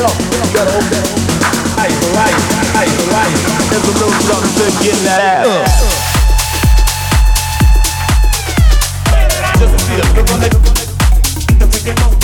up, shut up. There's a little something to get in that ass. Just see the look on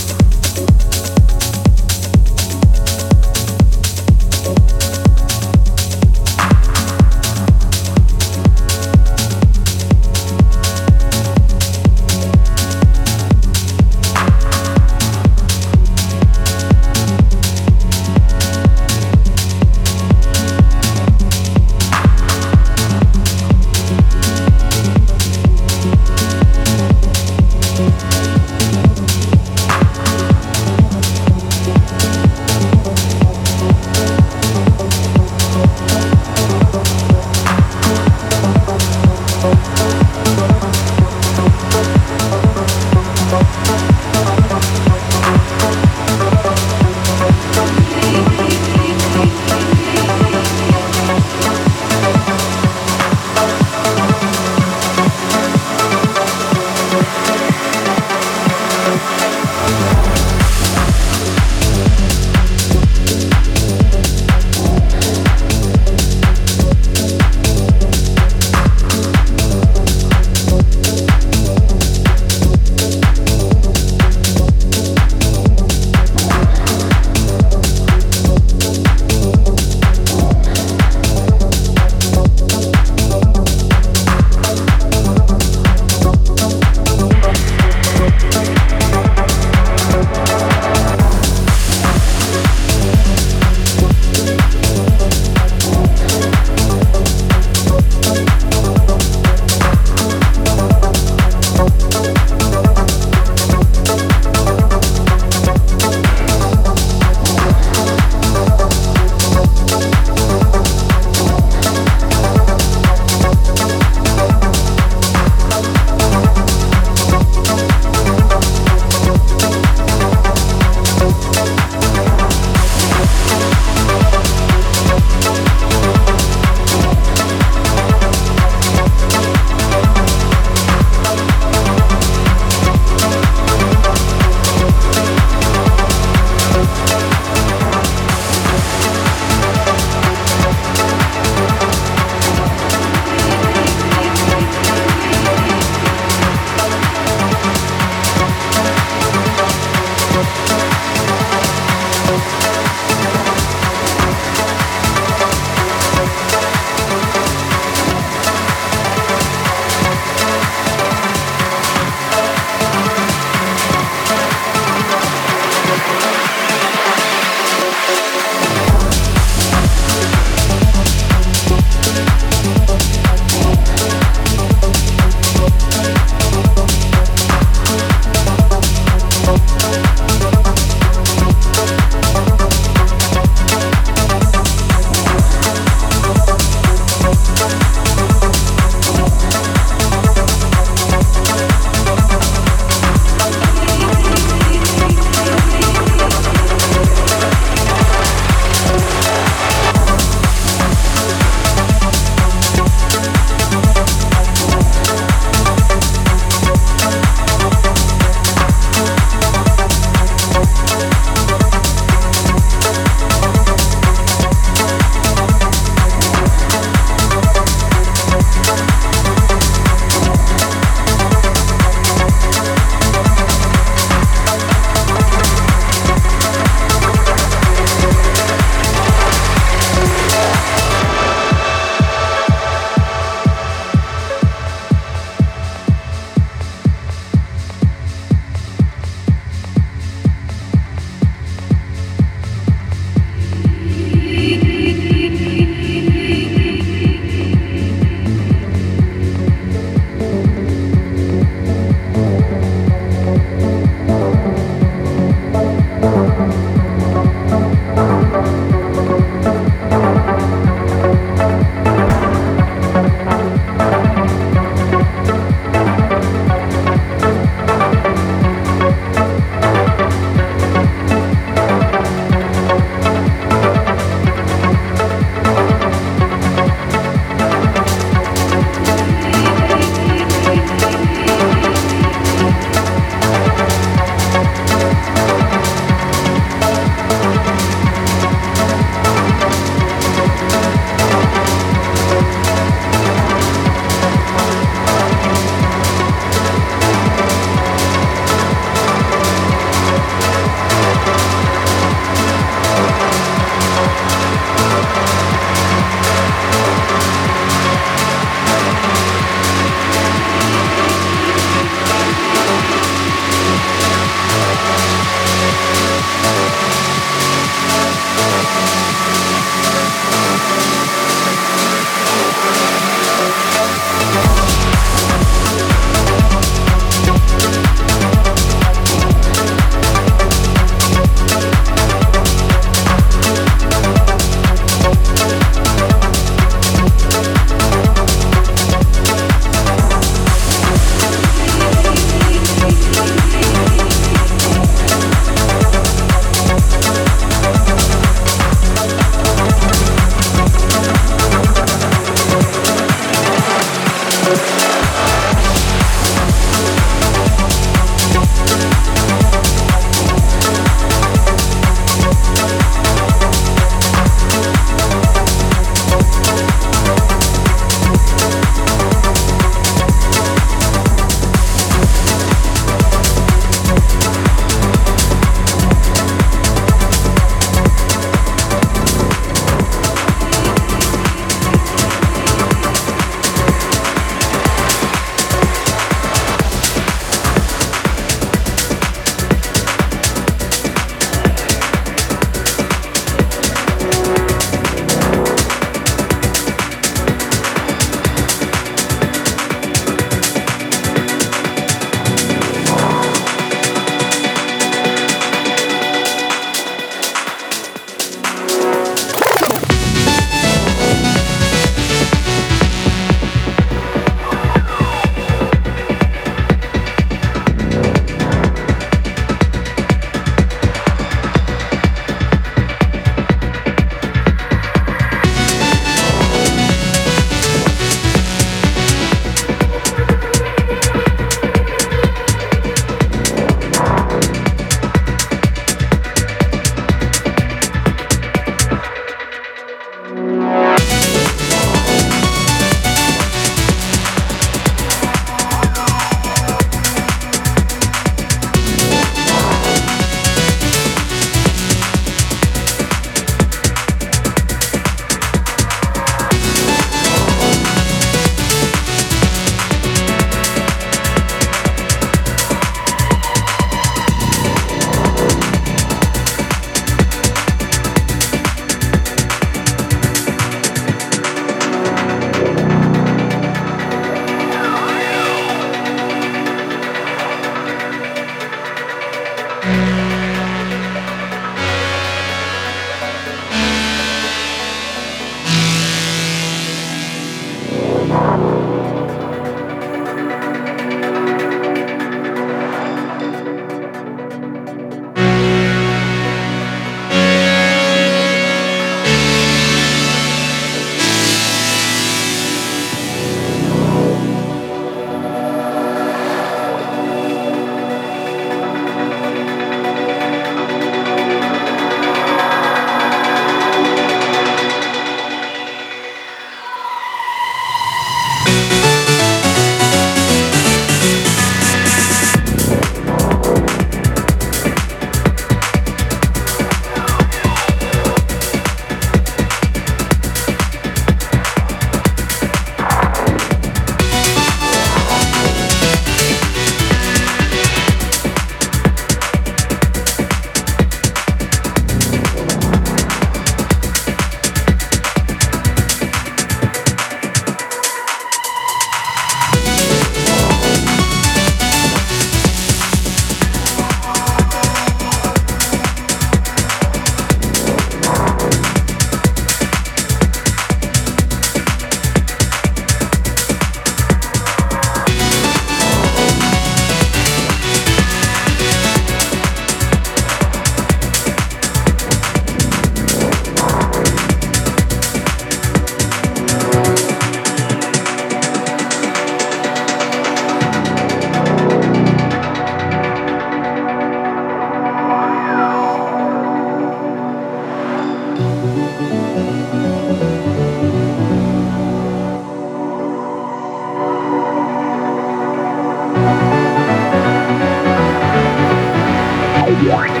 Bye.